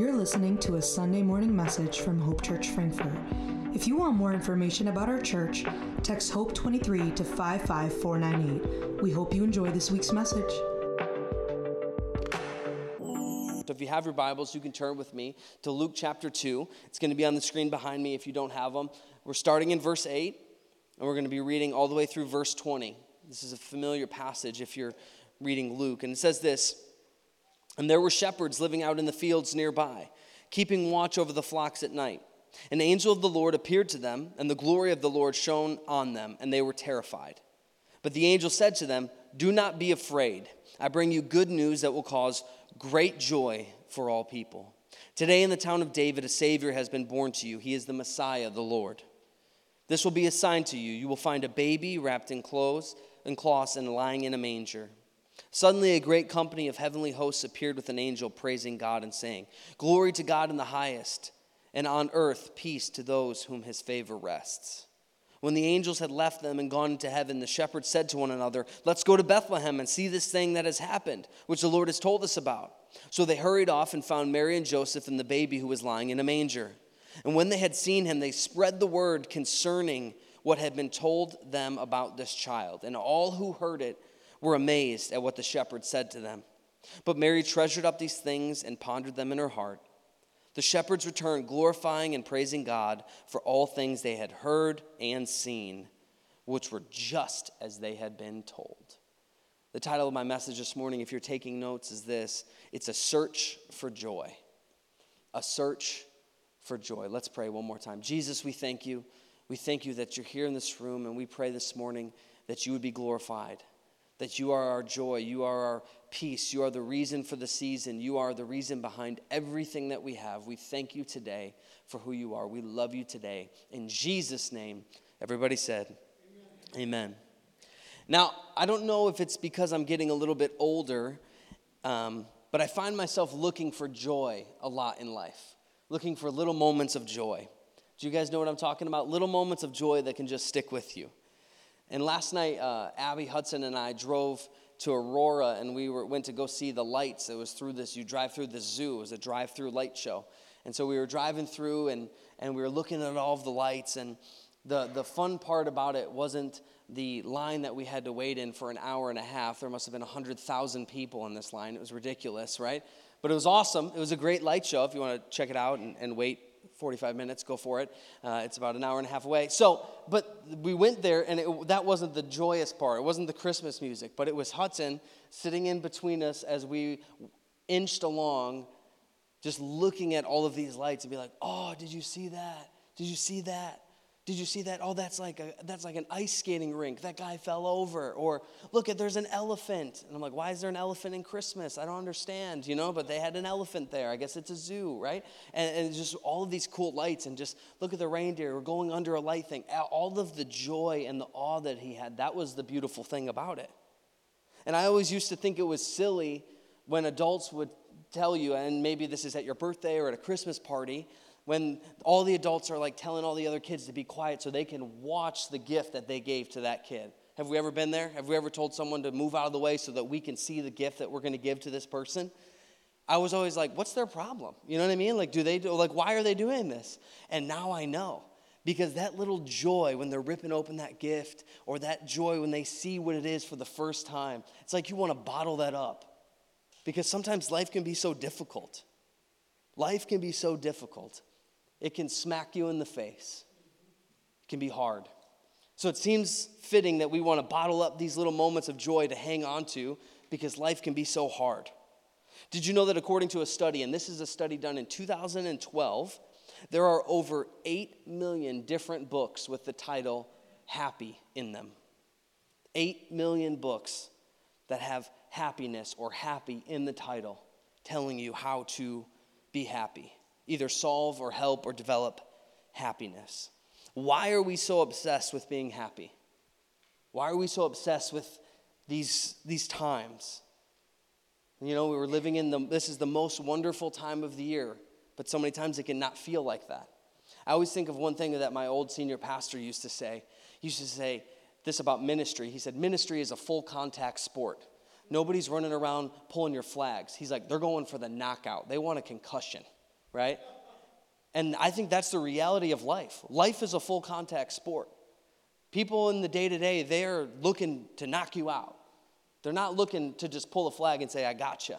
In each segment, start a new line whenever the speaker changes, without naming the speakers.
You're listening to a Sunday morning message from Hope Church Frankfurt. If you want more information about our church, text HOPE23 to 55498. We hope you enjoy this week's message.
So if you have your Bibles, you can turn with me to Luke chapter 2. It's going to be on the screen behind me if you don't have them. We're starting in verse 8, and we're going to be reading all the way through verse 20. This is a familiar passage if you're reading Luke. And it says this And there were shepherds living out in the fields nearby, keeping watch over the flocks at night. An angel of the Lord appeared to them, and the glory of the Lord shone on them, and they were terrified. But the angel said to them, Do not be afraid. I bring you good news that will cause great joy for all people. Today in the town of David, a Savior has been born to you. He is the Messiah, the Lord. This will be a sign to you. You will find a baby wrapped in clothes and cloths and lying in a manger. Suddenly, a great company of heavenly hosts appeared with an angel, praising God and saying, Glory to God in the highest, and on earth peace to those whom his favor rests. When the angels had left them and gone into heaven, the shepherds said to one another, Let's go to Bethlehem and see this thing that has happened, which the Lord has told us about. So they hurried off and found Mary and Joseph and the baby who was lying in a manger. And when they had seen him, they spread the word concerning what had been told them about this child. And all who heard it were amazed at what the shepherds said to them. But Mary treasured up these things and pondered them in her heart. The shepherds returned, glorifying and praising God for all things they had heard and seen, which were just as they had been told. The title of my message this morning, if you're taking notes, is this It's a Search for Joy. A Search for Joy. Let's pray one more time. Jesus, we thank you. We thank you that you're here in this room, and we pray this morning that you would be glorified that you are our joy, you are our peace, you are the reason for the season, you are the reason behind everything that we have. We thank you today for who you are. We love you today. In Jesus' name, everybody said, Amen. Amen. Now, I don't know if it's because I'm getting a little bit older, um, but I find myself looking for joy a lot in life, looking for little moments of joy. Do you guys know what I'm talking about? Little moments of joy that can just stick with you. And last night, uh, Abby Hudson and I drove to Aurora and we were, went to go see the lights. It was through this, you drive through the zoo, it was a drive through light show. And so we were driving through and, and we were looking at all of the lights. And the, the fun part about it wasn't the line that we had to wait in for an hour and a half. There must have been 100,000 people in this line. It was ridiculous, right? But it was awesome. It was a great light show. If you want to check it out and, and wait 45 minutes, go for it. Uh, it's about an hour and a half away. So, but we went there, and it, that wasn't the joyous part. It wasn't the Christmas music, but it was Hudson sitting in between us as we inched along, just looking at all of these lights and be like, oh, did you see that? Did you see that? Did you see that? Oh, that's like a that's like an ice skating rink. That guy fell over. Or look at there's an elephant. And I'm like, why is there an elephant in Christmas? I don't understand, you know, but they had an elephant there. I guess it's a zoo, right? And, and just all of these cool lights and just look at the reindeer. We're going under a light thing. All of the joy and the awe that he had, that was the beautiful thing about it. And I always used to think it was silly when adults would tell you, and maybe this is at your birthday or at a Christmas party, when all the adults are like telling all the other kids to be quiet so they can watch the gift that they gave to that kid. Have we ever been there? Have we ever told someone to move out of the way so that we can see the gift that we're going to give to this person? I was always like, what's their problem? You know what I mean? Like, do they do, like, why are they doing this? And now I know. Because that little joy when they're ripping open that gift, or that joy when they see what it is for the first time, it's like you want to bottle that up. Because sometimes life can be so difficult. Life can be so difficult it can smack you in the face. It can be hard. So it seems fitting that we want to bottle up these little moments of joy to hang on to because life can be so hard. Did you know that according to a study, and this is a study done in 2012, there are over 8 million different books with the title Happy in them? 8 million books that have happiness or happy in the title, telling you how to be happy either solve or help or develop happiness. Why are we so obsessed with being happy? Why are we so obsessed with these, these times? You know, we were living in the, this is the most wonderful time of the year, but so many times it can not feel like that. I always think of one thing that my old senior pastor used to say. He used to say this about ministry. He said, Ministry is a full contact sport. Nobody's running around pulling your flags. He's like, they're going for the knockout, they want a concussion. Right? And I think that's the reality of life. Life is a full contact sport. People in the day to day, they're looking to knock you out. They're not looking to just pull a flag and say, I gotcha.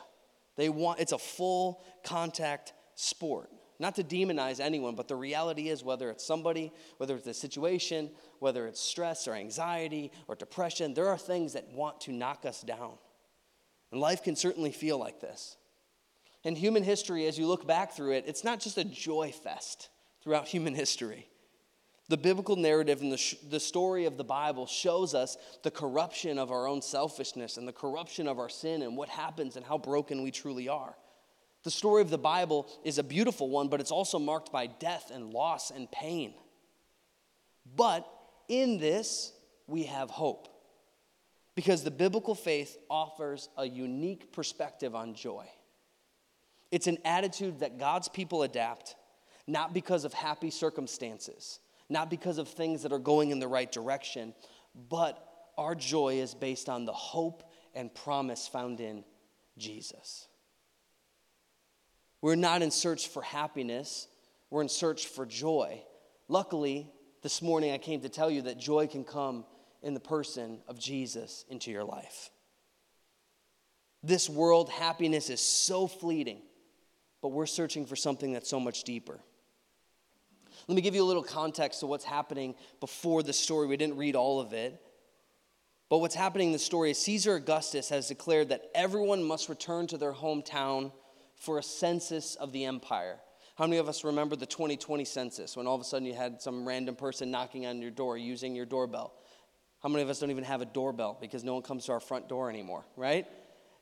They want, it's a full contact sport. Not to demonize anyone, but the reality is whether it's somebody, whether it's a situation, whether it's stress or anxiety or depression, there are things that want to knock us down. And life can certainly feel like this. In human history, as you look back through it, it's not just a joy fest throughout human history. The biblical narrative and the, sh- the story of the Bible shows us the corruption of our own selfishness and the corruption of our sin and what happens and how broken we truly are. The story of the Bible is a beautiful one, but it's also marked by death and loss and pain. But in this, we have hope. Because the biblical faith offers a unique perspective on joy. It's an attitude that God's people adapt, not because of happy circumstances, not because of things that are going in the right direction, but our joy is based on the hope and promise found in Jesus. We're not in search for happiness, we're in search for joy. Luckily, this morning I came to tell you that joy can come in the person of Jesus into your life. This world, happiness is so fleeting but we're searching for something that's so much deeper. Let me give you a little context to what's happening before the story. We didn't read all of it. But what's happening in the story is Caesar Augustus has declared that everyone must return to their hometown for a census of the empire. How many of us remember the 2020 census when all of a sudden you had some random person knocking on your door using your doorbell? How many of us don't even have a doorbell because no one comes to our front door anymore, right?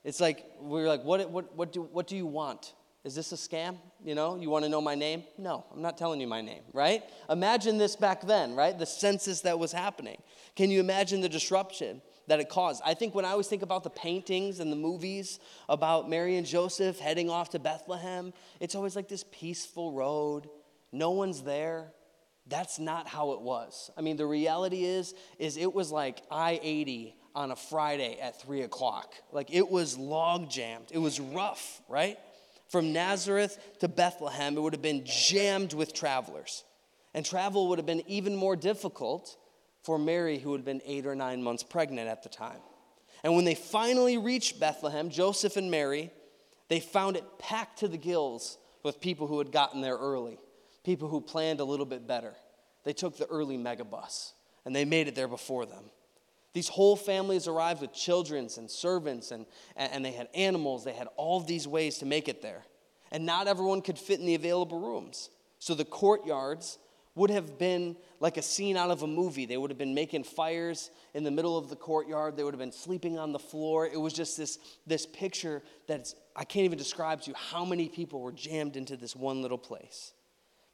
It's like, we're like, what, what, what, do, what do you want? Is this a scam? You know, you want to know my name? No, I'm not telling you my name, right? Imagine this back then, right? The census that was happening. Can you imagine the disruption that it caused? I think when I always think about the paintings and the movies about Mary and Joseph heading off to Bethlehem, it's always like this peaceful road. No one's there. That's not how it was. I mean, the reality is, is it was like I-80 on a Friday at three o'clock. Like it was log jammed. It was rough, right? From Nazareth to Bethlehem, it would have been jammed with travelers. And travel would have been even more difficult for Mary, who had been eight or nine months pregnant at the time. And when they finally reached Bethlehem, Joseph and Mary, they found it packed to the gills with people who had gotten there early, people who planned a little bit better. They took the early megabus and they made it there before them. These whole families arrived with children and servants, and, and they had animals. They had all these ways to make it there. And not everyone could fit in the available rooms. So the courtyards would have been like a scene out of a movie. They would have been making fires in the middle of the courtyard. They would have been sleeping on the floor. It was just this, this picture that I can't even describe to you how many people were jammed into this one little place.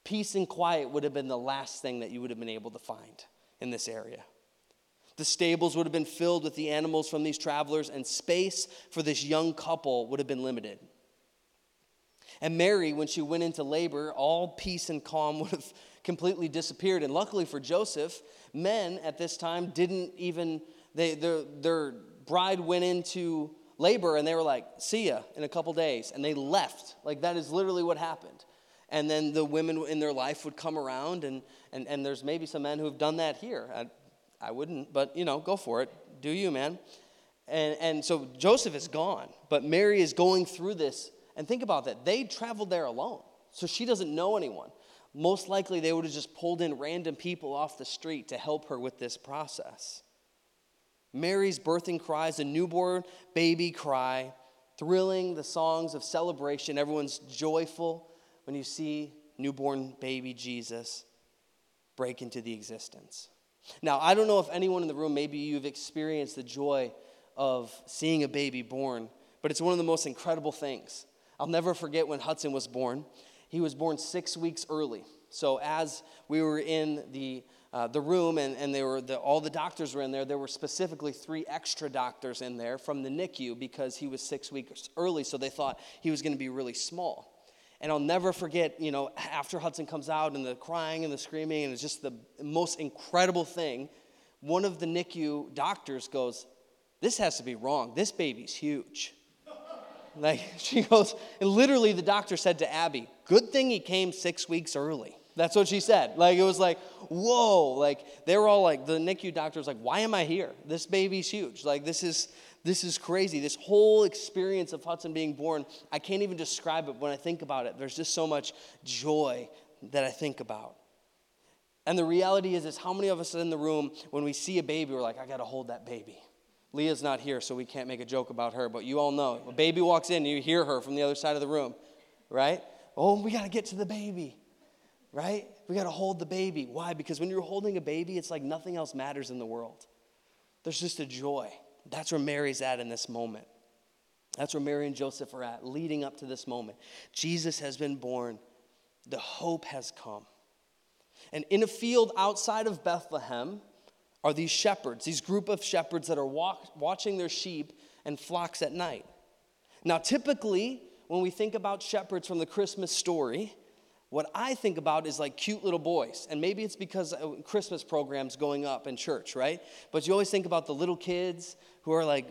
Peace and quiet would have been the last thing that you would have been able to find in this area. The stables would have been filled with the animals from these travelers, and space for this young couple would have been limited. And Mary, when she went into labor, all peace and calm would have completely disappeared. And luckily for Joseph, men at this time didn't even, they, their, their bride went into labor and they were like, see ya in a couple days. And they left. Like that is literally what happened. And then the women in their life would come around, and, and, and there's maybe some men who have done that here. I wouldn't, but you know, go for it. Do you, man? And, and so Joseph is gone, but Mary is going through this. And think about that. They traveled there alone, so she doesn't know anyone. Most likely, they would have just pulled in random people off the street to help her with this process. Mary's birthing cries, a newborn baby cry, thrilling the songs of celebration. Everyone's joyful when you see newborn baby Jesus break into the existence. Now, I don't know if anyone in the room, maybe you've experienced the joy of seeing a baby born, but it's one of the most incredible things. I'll never forget when Hudson was born. He was born six weeks early. So, as we were in the, uh, the room and, and they were the, all the doctors were in there, there were specifically three extra doctors in there from the NICU because he was six weeks early, so they thought he was going to be really small. And I'll never forget, you know, after Hudson comes out and the crying and the screaming, and it's just the most incredible thing. One of the NICU doctors goes, This has to be wrong. This baby's huge. Like, she goes, and literally the doctor said to Abby, good thing he came six weeks early. That's what she said. Like, it was like, whoa. Like, they were all like, the NICU doctor was like, why am I here? This baby's huge. Like, this is, this is crazy. This whole experience of Hudson being born, I can't even describe it when I think about it. There's just so much joy that I think about. And the reality is, is how many of us in the room, when we see a baby, we're like, I got to hold that baby. Leah's not here, so we can't make a joke about her, but you all know. A baby walks in, you hear her from the other side of the room, right? Oh, we got to get to the baby, right? We got to hold the baby. Why? Because when you're holding a baby, it's like nothing else matters in the world. There's just a joy. That's where Mary's at in this moment. That's where Mary and Joseph are at, leading up to this moment. Jesus has been born, the hope has come. And in a field outside of Bethlehem, are these shepherds, these group of shepherds that are walk, watching their sheep and flocks at night. Now, typically, when we think about shepherds from the Christmas story, what I think about is like cute little boys. And maybe it's because uh, Christmas programs going up in church, right? But you always think about the little kids who are like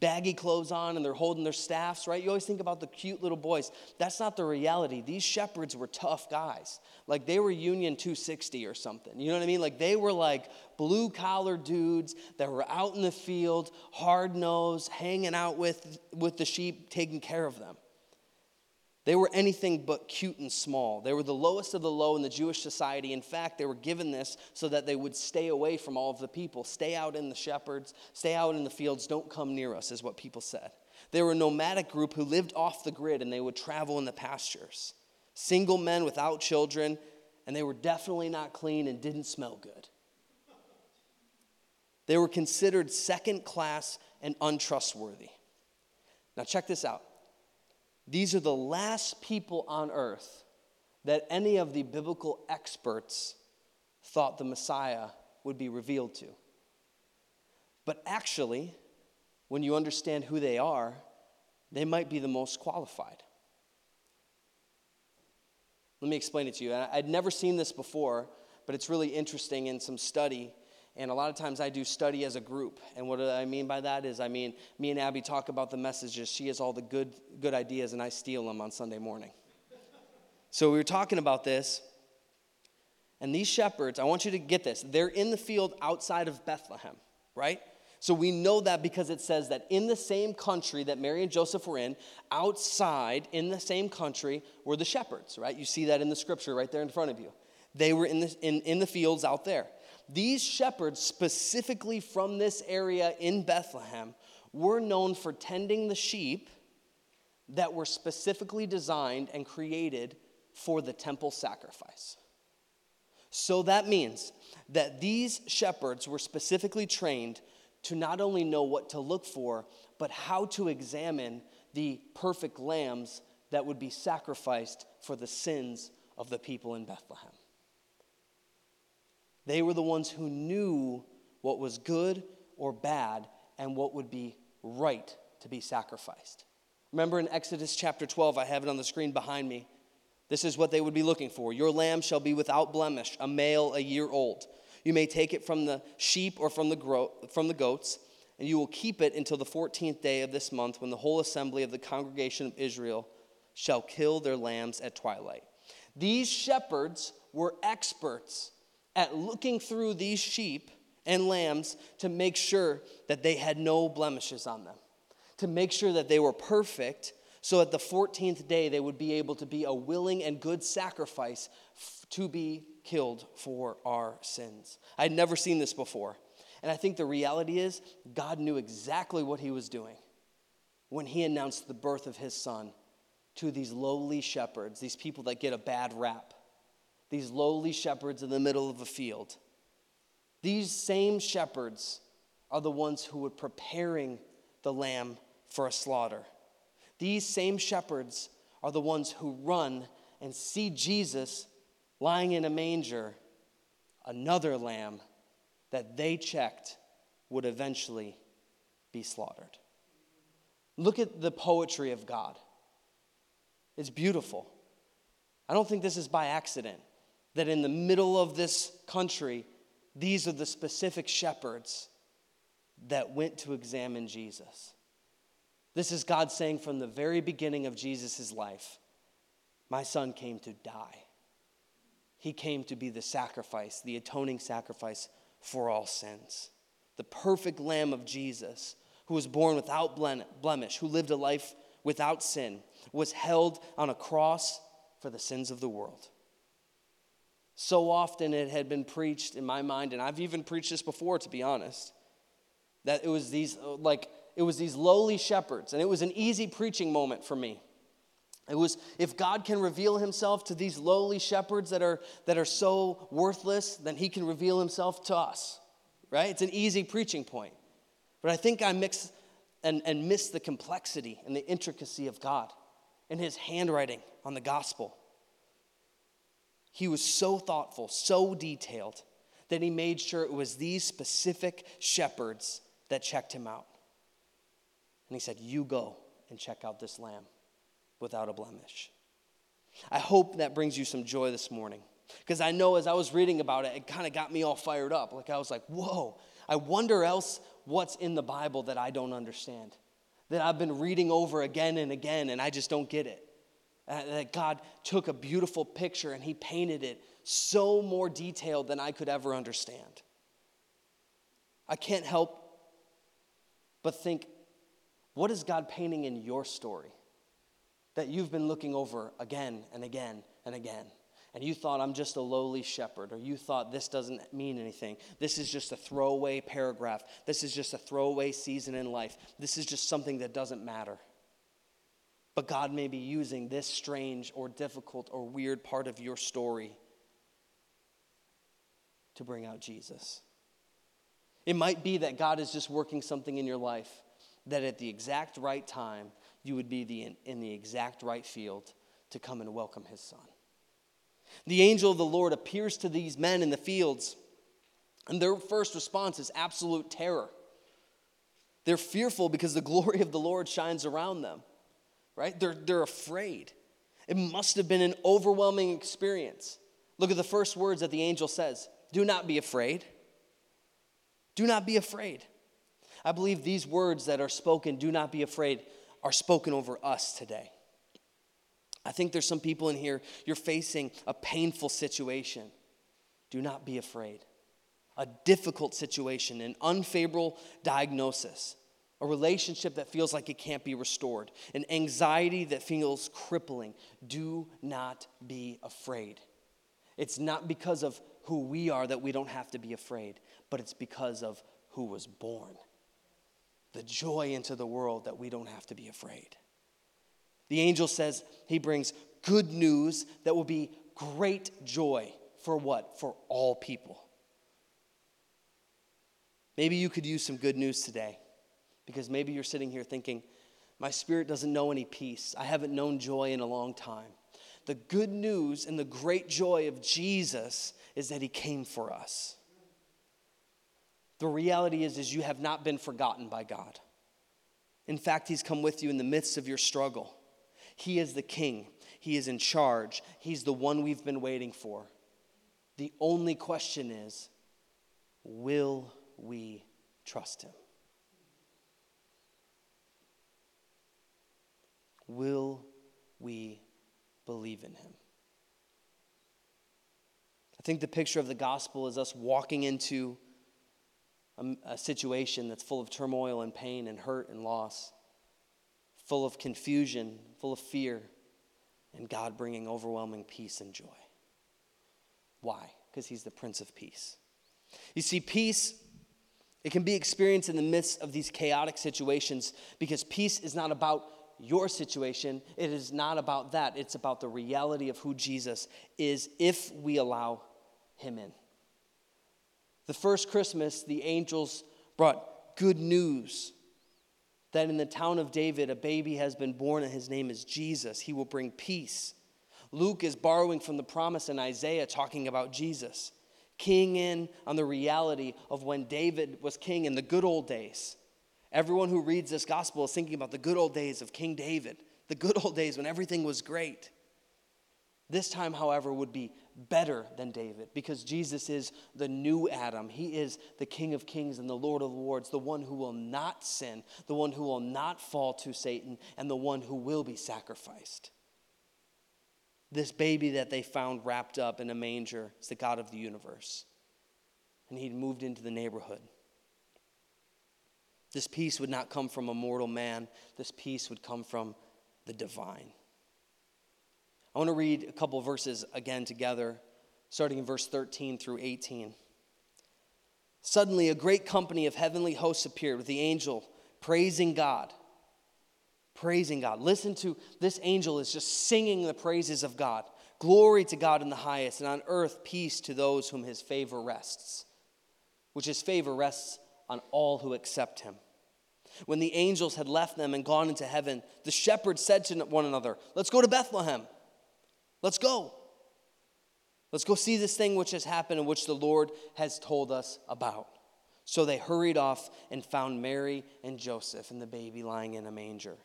baggy clothes on and they're holding their staffs, right? You always think about the cute little boys. That's not the reality. These shepherds were tough guys. Like they were Union 260 or something. You know what I mean? Like they were like blue collar dudes that were out in the field, hard nosed, hanging out with, with the sheep, taking care of them. They were anything but cute and small. They were the lowest of the low in the Jewish society. In fact, they were given this so that they would stay away from all of the people. Stay out in the shepherds, stay out in the fields, don't come near us, is what people said. They were a nomadic group who lived off the grid and they would travel in the pastures. Single men without children, and they were definitely not clean and didn't smell good. They were considered second class and untrustworthy. Now, check this out. These are the last people on earth that any of the biblical experts thought the Messiah would be revealed to. But actually, when you understand who they are, they might be the most qualified. Let me explain it to you. I'd never seen this before, but it's really interesting in some study and a lot of times I do study as a group. And what I mean by that is, I mean, me and Abby talk about the messages. She has all the good, good ideas, and I steal them on Sunday morning. so we were talking about this. And these shepherds, I want you to get this. They're in the field outside of Bethlehem, right? So we know that because it says that in the same country that Mary and Joseph were in, outside in the same country were the shepherds, right? You see that in the scripture right there in front of you. They were in the, in, in the fields out there. These shepherds, specifically from this area in Bethlehem, were known for tending the sheep that were specifically designed and created for the temple sacrifice. So that means that these shepherds were specifically trained to not only know what to look for, but how to examine the perfect lambs that would be sacrificed for the sins of the people in Bethlehem. They were the ones who knew what was good or bad and what would be right to be sacrificed. Remember in Exodus chapter 12, I have it on the screen behind me. This is what they would be looking for. Your lamb shall be without blemish, a male a year old. You may take it from the sheep or from the, gro- from the goats, and you will keep it until the 14th day of this month when the whole assembly of the congregation of Israel shall kill their lambs at twilight. These shepherds were experts at looking through these sheep and lambs to make sure that they had no blemishes on them, to make sure that they were perfect, so at the 14th day they would be able to be a willing and good sacrifice to be killed for our sins. I had never seen this before. And I think the reality is, God knew exactly what he was doing when he announced the birth of his son to these lowly shepherds, these people that get a bad rap these lowly shepherds in the middle of a field. These same shepherds are the ones who were preparing the lamb for a slaughter. These same shepherds are the ones who run and see Jesus lying in a manger, another lamb that they checked would eventually be slaughtered. Look at the poetry of God. It's beautiful. I don't think this is by accident that in the middle of this country, these are the specific shepherds that went to examine Jesus. This is God saying from the very beginning of Jesus' life, My son came to die. He came to be the sacrifice, the atoning sacrifice for all sins. The perfect Lamb of Jesus, who was born without blemish, who lived a life without sin, was held on a cross for the sins of the world. So often it had been preached in my mind, and I've even preached this before, to be honest, that it was these, like, it was these lowly shepherds, and it was an easy preaching moment for me. It was if God can reveal himself to these lowly shepherds that are, that are so worthless, then he can reveal himself to us, right? It's an easy preaching point. But I think I mix and, and miss the complexity and the intricacy of God and his handwriting on the gospel. He was so thoughtful, so detailed, that he made sure it was these specific shepherds that checked him out. And he said, You go and check out this lamb without a blemish. I hope that brings you some joy this morning. Because I know as I was reading about it, it kind of got me all fired up. Like I was like, whoa, I wonder else what's in the Bible that I don't understand, that I've been reading over again and again, and I just don't get it. Uh, that God took a beautiful picture and He painted it so more detailed than I could ever understand. I can't help but think, what is God painting in your story? that you've been looking over again and again and again. And you thought, I'm just a lowly shepherd, or you thought this doesn't mean anything. This is just a throwaway paragraph. This is just a throwaway season in life. This is just something that doesn't matter. But God may be using this strange or difficult or weird part of your story to bring out Jesus. It might be that God is just working something in your life that at the exact right time, you would be the, in the exact right field to come and welcome his son. The angel of the Lord appears to these men in the fields, and their first response is absolute terror. They're fearful because the glory of the Lord shines around them, right? They're, they're afraid. It must have been an overwhelming experience. Look at the first words that the angel says Do not be afraid. Do not be afraid. I believe these words that are spoken, do not be afraid, are spoken over us today. I think there's some people in here, you're facing a painful situation. Do not be afraid. A difficult situation, an unfavorable diagnosis, a relationship that feels like it can't be restored, an anxiety that feels crippling. Do not be afraid. It's not because of who we are that we don't have to be afraid, but it's because of who was born the joy into the world that we don't have to be afraid. The angel says he brings good news that will be great joy for what? For all people. Maybe you could use some good news today because maybe you're sitting here thinking, my spirit doesn't know any peace. I haven't known joy in a long time. The good news and the great joy of Jesus is that he came for us. The reality is, is you have not been forgotten by God. In fact, He's come with you in the midst of your struggle. He is the King. He is in charge. He's the one we've been waiting for. The only question is will we trust Him? Will we believe in Him? I think the picture of the gospel is us walking into a, a situation that's full of turmoil and pain and hurt and loss, full of confusion, full of fear, and God bringing overwhelming peace and joy. Why? Because He's the Prince of Peace. You see, peace, it can be experienced in the midst of these chaotic situations because peace is not about your situation. It is not about that. It's about the reality of who Jesus is if we allow Him in. The first Christmas, the angels brought good news that in the town of David, a baby has been born and his name is Jesus. He will bring peace. Luke is borrowing from the promise in Isaiah talking about Jesus, keying in on the reality of when David was king in the good old days. Everyone who reads this gospel is thinking about the good old days of King David, the good old days when everything was great. This time, however, would be better than David because Jesus is the new Adam. He is the King of Kings and the Lord of Lords, the one who will not sin, the one who will not fall to Satan, and the one who will be sacrificed. This baby that they found wrapped up in a manger is the God of the universe. And he'd moved into the neighborhood. This peace would not come from a mortal man, this peace would come from the divine. I want to read a couple verses again together, starting in verse 13 through 18. Suddenly, a great company of heavenly hosts appeared with the angel praising God. Praising God. Listen to this angel is just singing the praises of God. Glory to God in the highest, and on earth peace to those whom his favor rests, which his favor rests on all who accept him. When the angels had left them and gone into heaven, the shepherds said to one another, Let's go to Bethlehem. Let's go. Let's go see this thing which has happened and which the Lord has told us about. So they hurried off and found Mary and Joseph and the baby lying in a manger.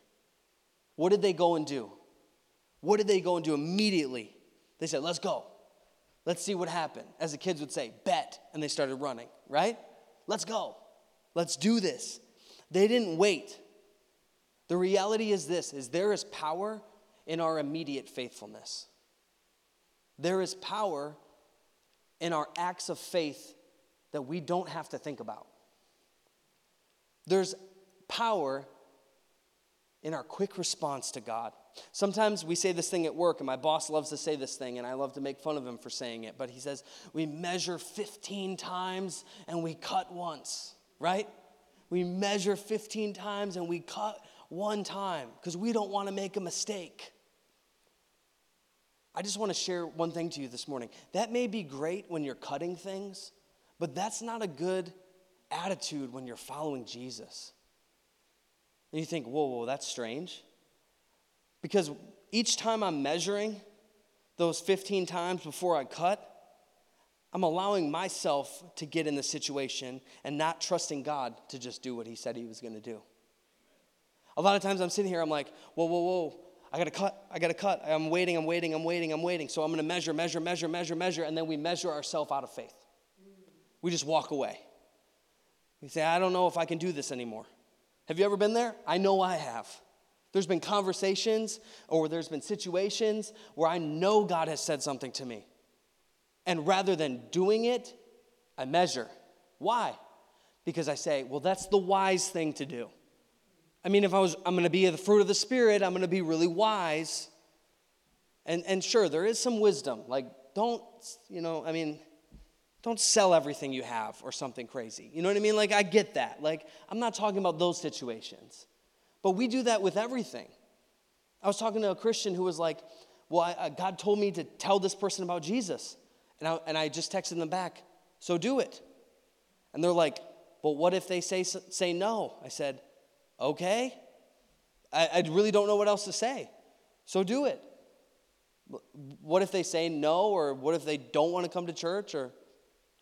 What did they go and do? What did they go and do immediately? They said, Let's go. Let's see what happened. As the kids would say, bet. And they started running, right? Let's go. Let's do this. They didn't wait. The reality is this is there is power in our immediate faithfulness. There is power in our acts of faith that we don't have to think about. There's power in our quick response to God. Sometimes we say this thing at work, and my boss loves to say this thing, and I love to make fun of him for saying it. But he says, We measure 15 times and we cut once, right? We measure 15 times and we cut one time because we don't want to make a mistake. I just want to share one thing to you this morning. That may be great when you're cutting things, but that's not a good attitude when you're following Jesus. And you think, whoa, whoa, that's strange. Because each time I'm measuring those 15 times before I cut, I'm allowing myself to get in the situation and not trusting God to just do what He said He was going to do. A lot of times I'm sitting here, I'm like, whoa, whoa, whoa, I gotta cut, I gotta cut. I'm waiting, I'm waiting, I'm waiting, I'm waiting. So I'm gonna measure, measure, measure, measure, measure, and then we measure ourselves out of faith. We just walk away. We say, I don't know if I can do this anymore. Have you ever been there? I know I have. There's been conversations or there's been situations where I know God has said something to me. And rather than doing it, I measure. Why? Because I say, well, that's the wise thing to do. I mean, if I was, I'm going to be the fruit of the Spirit, I'm going to be really wise. And, and sure, there is some wisdom. Like, don't, you know, I mean, don't sell everything you have or something crazy. You know what I mean? Like, I get that. Like, I'm not talking about those situations. But we do that with everything. I was talking to a Christian who was like, Well, I, uh, God told me to tell this person about Jesus. And I, and I just texted them back, So do it. And they're like, But what if they say, say no? I said, Okay. I, I really don't know what else to say. So do it. What if they say no, or what if they don't want to come to church? Or,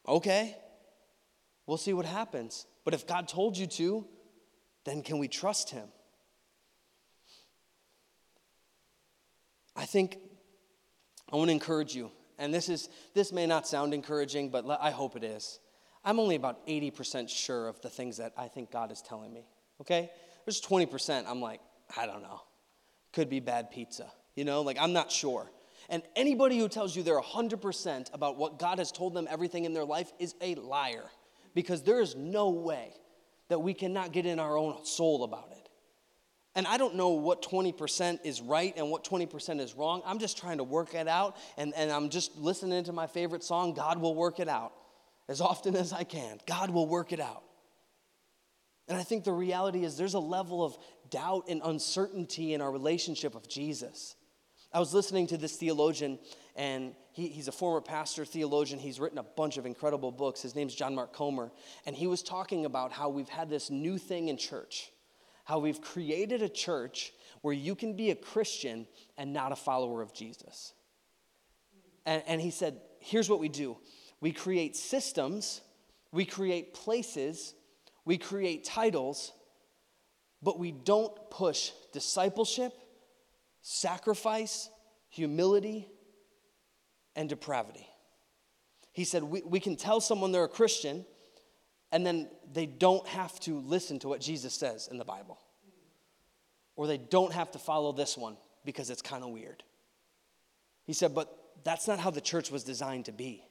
okay, we'll see what happens. But if God told you to, then can we trust Him? I think I want to encourage you, and this is this may not sound encouraging, but I hope it is. I'm only about 80% sure of the things that I think God is telling me okay? There's 20% I'm like, I don't know. Could be bad pizza. You know, like I'm not sure. And anybody who tells you they're 100% about what God has told them everything in their life is a liar because there is no way that we cannot get in our own soul about it. And I don't know what 20% is right and what 20% is wrong. I'm just trying to work it out, and, and I'm just listening to my favorite song, God Will Work It Out, as often as I can. God will work it out. And I think the reality is there's a level of doubt and uncertainty in our relationship with Jesus. I was listening to this theologian, and he, he's a former pastor, theologian. He's written a bunch of incredible books. His name's John Mark Comer. And he was talking about how we've had this new thing in church, how we've created a church where you can be a Christian and not a follower of Jesus. And, and he said, here's what we do we create systems, we create places we create titles, but we don't push discipleship, sacrifice, humility, and depravity. He said, we, we can tell someone they're a Christian, and then they don't have to listen to what Jesus says in the Bible. Or they don't have to follow this one because it's kind of weird. He said, but that's not how the church was designed to be.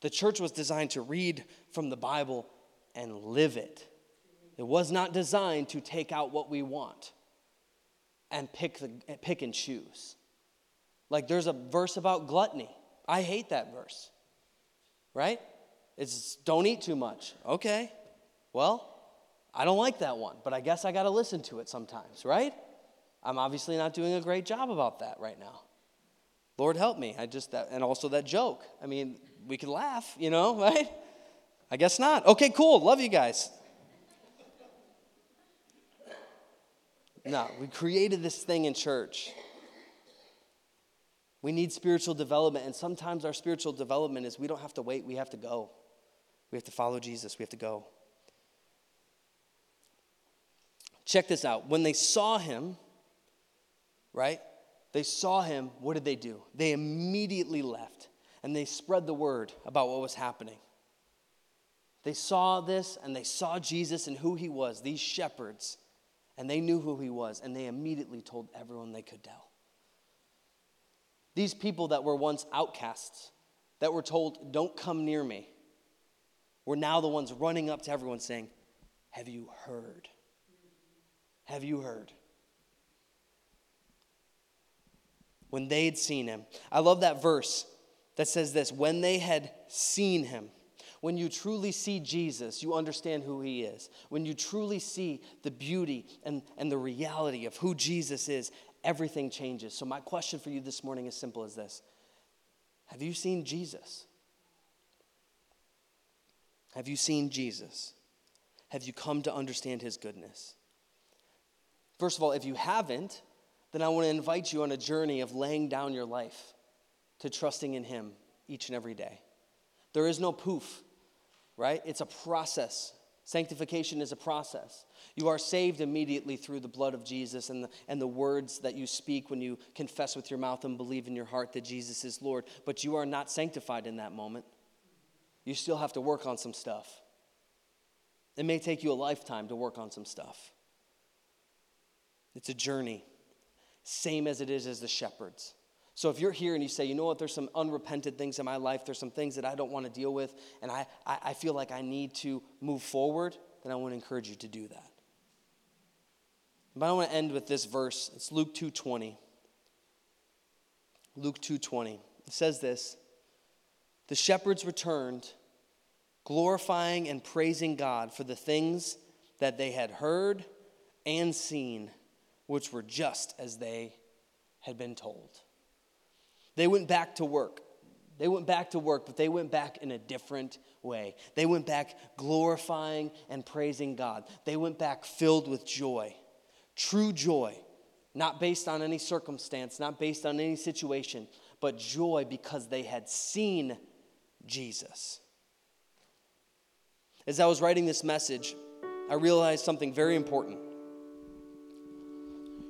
The church was designed to read from the Bible and live it. It was not designed to take out what we want and pick, the, pick and choose. Like there's a verse about gluttony. I hate that verse, right? It's don't eat too much. Okay, well, I don't like that one, but I guess I got to listen to it sometimes, right? I'm obviously not doing a great job about that right now. Lord help me. I just that and also that joke. I mean, we can laugh, you know, right? I guess not. Okay, cool. Love you guys. No, we created this thing in church. We need spiritual development, and sometimes our spiritual development is we don't have to wait, we have to go. We have to follow Jesus, we have to go. Check this out. When they saw him, right? They saw him, what did they do? They immediately left and they spread the word about what was happening. They saw this and they saw Jesus and who he was, these shepherds, and they knew who he was, and they immediately told everyone they could tell. These people that were once outcasts, that were told, Don't come near me, were now the ones running up to everyone saying, Have you heard? Have you heard? When they had seen him. I love that verse that says this when they had seen him. When you truly see Jesus, you understand who he is. When you truly see the beauty and, and the reality of who Jesus is, everything changes. So, my question for you this morning is simple as this Have you seen Jesus? Have you seen Jesus? Have you come to understand his goodness? First of all, if you haven't, then I want to invite you on a journey of laying down your life to trusting in him each and every day. There is no poof, right? It's a process. Sanctification is a process. You are saved immediately through the blood of Jesus and the, and the words that you speak when you confess with your mouth and believe in your heart that Jesus is Lord. But you are not sanctified in that moment. You still have to work on some stuff. It may take you a lifetime to work on some stuff. It's a journey, same as it is as the shepherds. So if you're here and you say, you know what, there's some unrepented things in my life, there's some things that I don't want to deal with, and I, I, I feel like I need to move forward, then I want to encourage you to do that. But I want to end with this verse. It's Luke 2:20. Luke 2:20. It says this: The shepherds returned, glorifying and praising God for the things that they had heard and seen which were just as they had been told. They went back to work. They went back to work, but they went back in a different way. They went back glorifying and praising God. They went back filled with joy, true joy, not based on any circumstance, not based on any situation, but joy because they had seen Jesus. As I was writing this message, I realized something very important.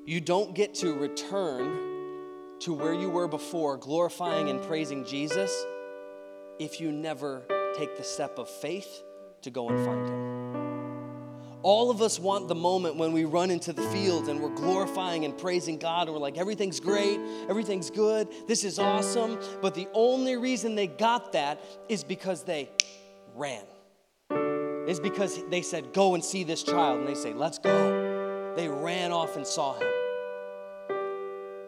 You don't get to return to where you were before, glorifying and praising Jesus, if you never take the step of faith to go and find Him. All of us want the moment when we run into the field and we're glorifying and praising God and we're like, everything's great, everything's good, this is awesome. But the only reason they got that is because they ran. Is because they said, go and see this child. And they say, let's go. They ran off and saw him.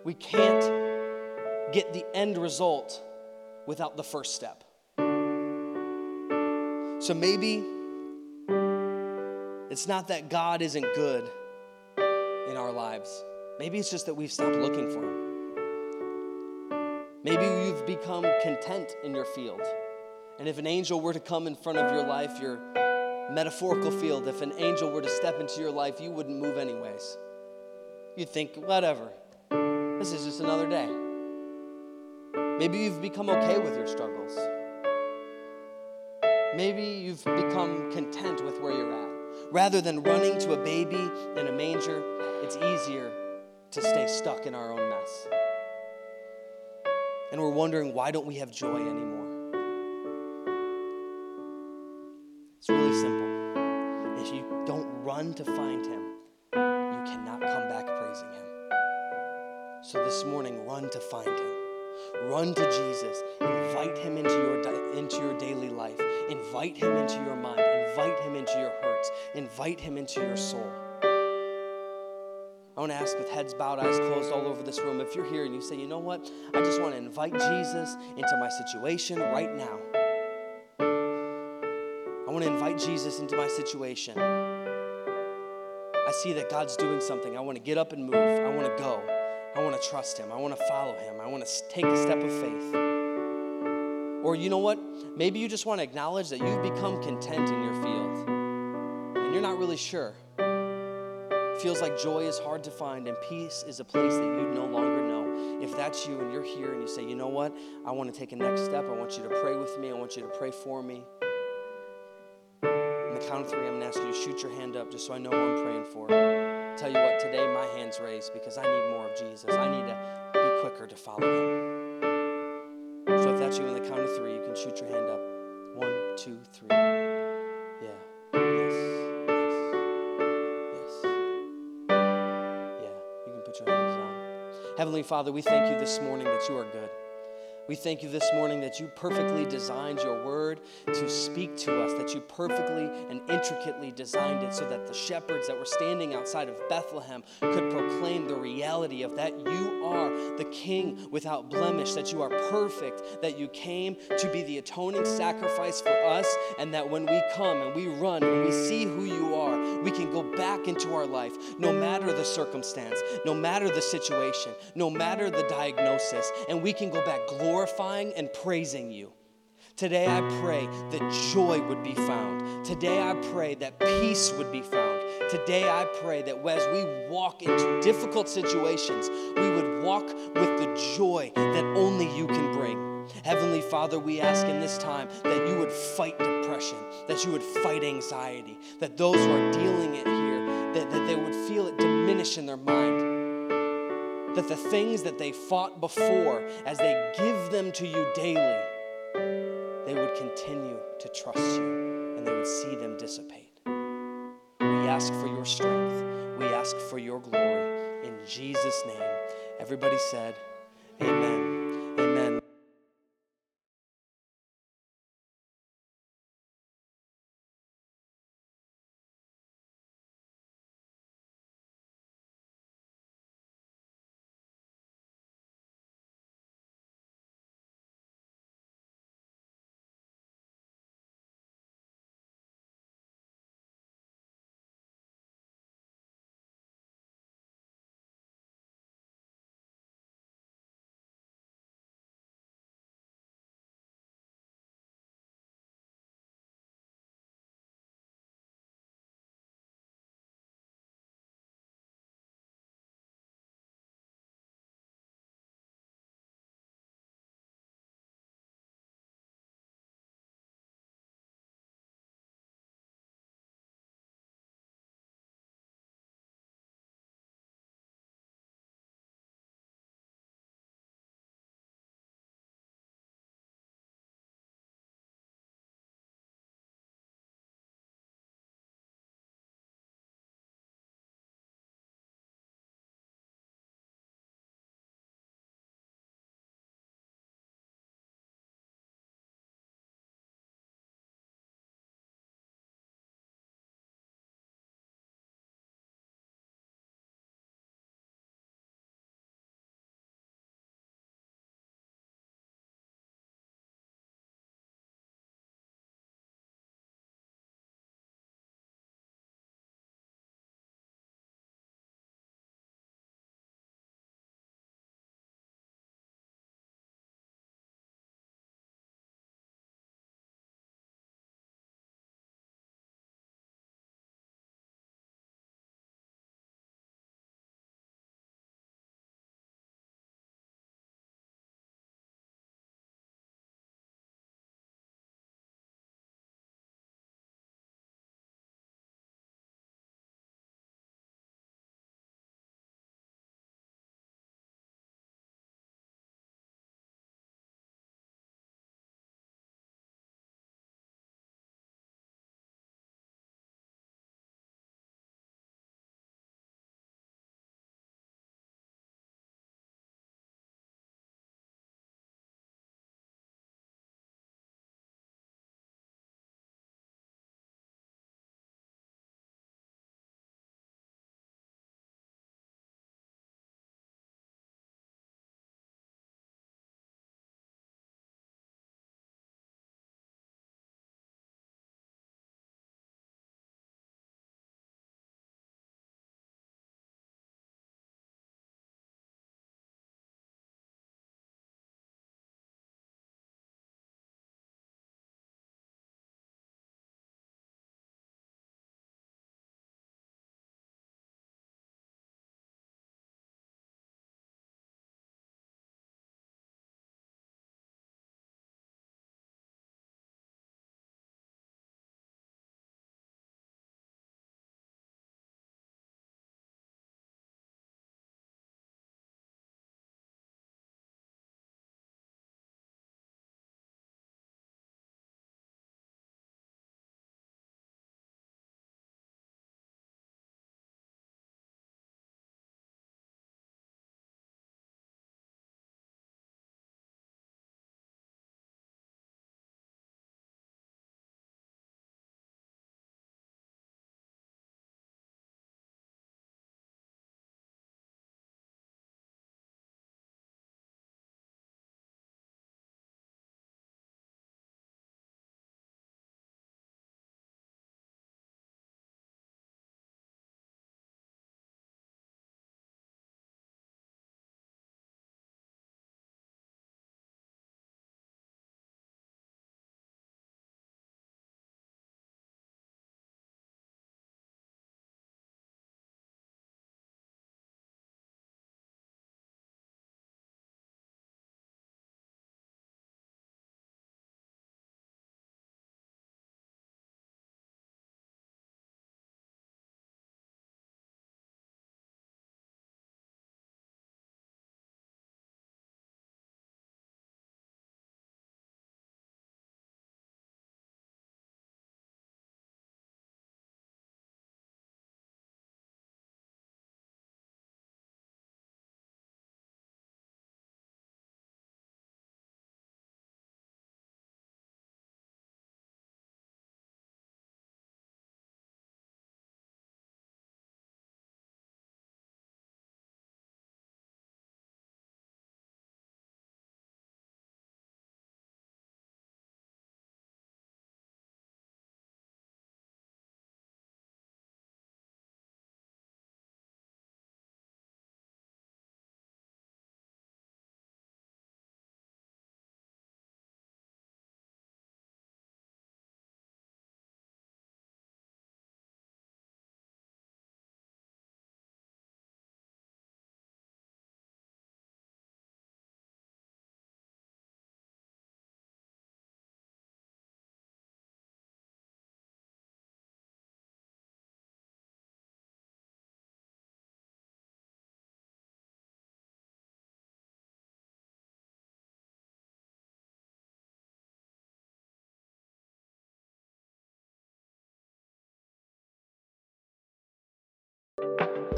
We can't get the end result without the first step. So maybe it's not that God isn't good in our lives. Maybe it's just that we've stopped looking for Him. Maybe you've become content in your field. And if an angel were to come in front of your life, your metaphorical field, if an angel were to step into your life, you wouldn't move anyways. You'd think, whatever, this is just another day. Maybe you've become okay with your struggles. Maybe you've become content with where you're at. Rather than running to a baby in a manger, it's easier to stay stuck in our own mess. and we're wondering why don't we have joy anymore? It's really simple. If you don't run to find him, you cannot come back praising him. So this morning, run to find him. Run to Jesus. Invite him into your, into your daily life. Invite him into your mind. Invite him into your hurts. Invite him into your soul. I want to ask with heads bowed, eyes closed all over this room, if you're here and you say, you know what, I just want to invite Jesus into my situation right now. I want to invite Jesus into my situation. I see that God's doing something. I want to get up and move. I want to go. I want to trust Him. I want to follow Him. I want to take a step of faith. Or you know what? Maybe you just want to acknowledge that you've become content in your field and you're not really sure. It feels like joy is hard to find and peace is a place that you no longer know. If that's you and you're here and you say, you know what? I want to take a next step. I want you to pray with me. I want you to pray for me. On the count of three, I'm going to ask you to shoot your hand up just so I know who I'm praying for. Tell you what, today my hand's raised because I need more of Jesus. I need to be quicker to follow him. So if that's you on the count of three, you can shoot your hand up. One, two, three. Yeah. Yes. Yes. Yes. Yeah. You can put your hands down. Heavenly Father, we thank you this morning that you are good. We thank you this morning that you perfectly designed your word to speak to us, that you perfectly and intricately designed it so that the shepherds that were standing outside of Bethlehem could proclaim the reality of that you are the king without blemish, that you are perfect, that you came to be the atoning sacrifice for us, and that when we come and we run and we see who you back into our life, no matter the circumstance, no matter the situation, no matter the diagnosis, and we can go back glorifying and praising you. Today I pray that joy would be found. Today I pray that peace would be found. Today I pray that as we walk into difficult situations, we would walk with the joy that only you can bring. Heavenly Father, we ask in this time that you would fight depression, that you would fight anxiety, that those who are dealing it that, that they would feel it diminish in their mind that the things that they fought before, as they give them to you daily, they would continue to trust you and they would see them dissipate. We ask for your strength. We ask for your glory. In Jesus' name. Everybody said, Amen. Amen.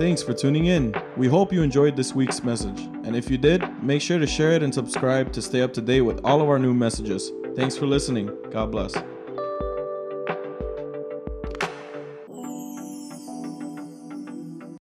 Thanks for tuning in. We hope you enjoyed this week's message. And if you did, make sure to share it and subscribe to stay up to date with all of our new messages. Thanks for listening. God bless.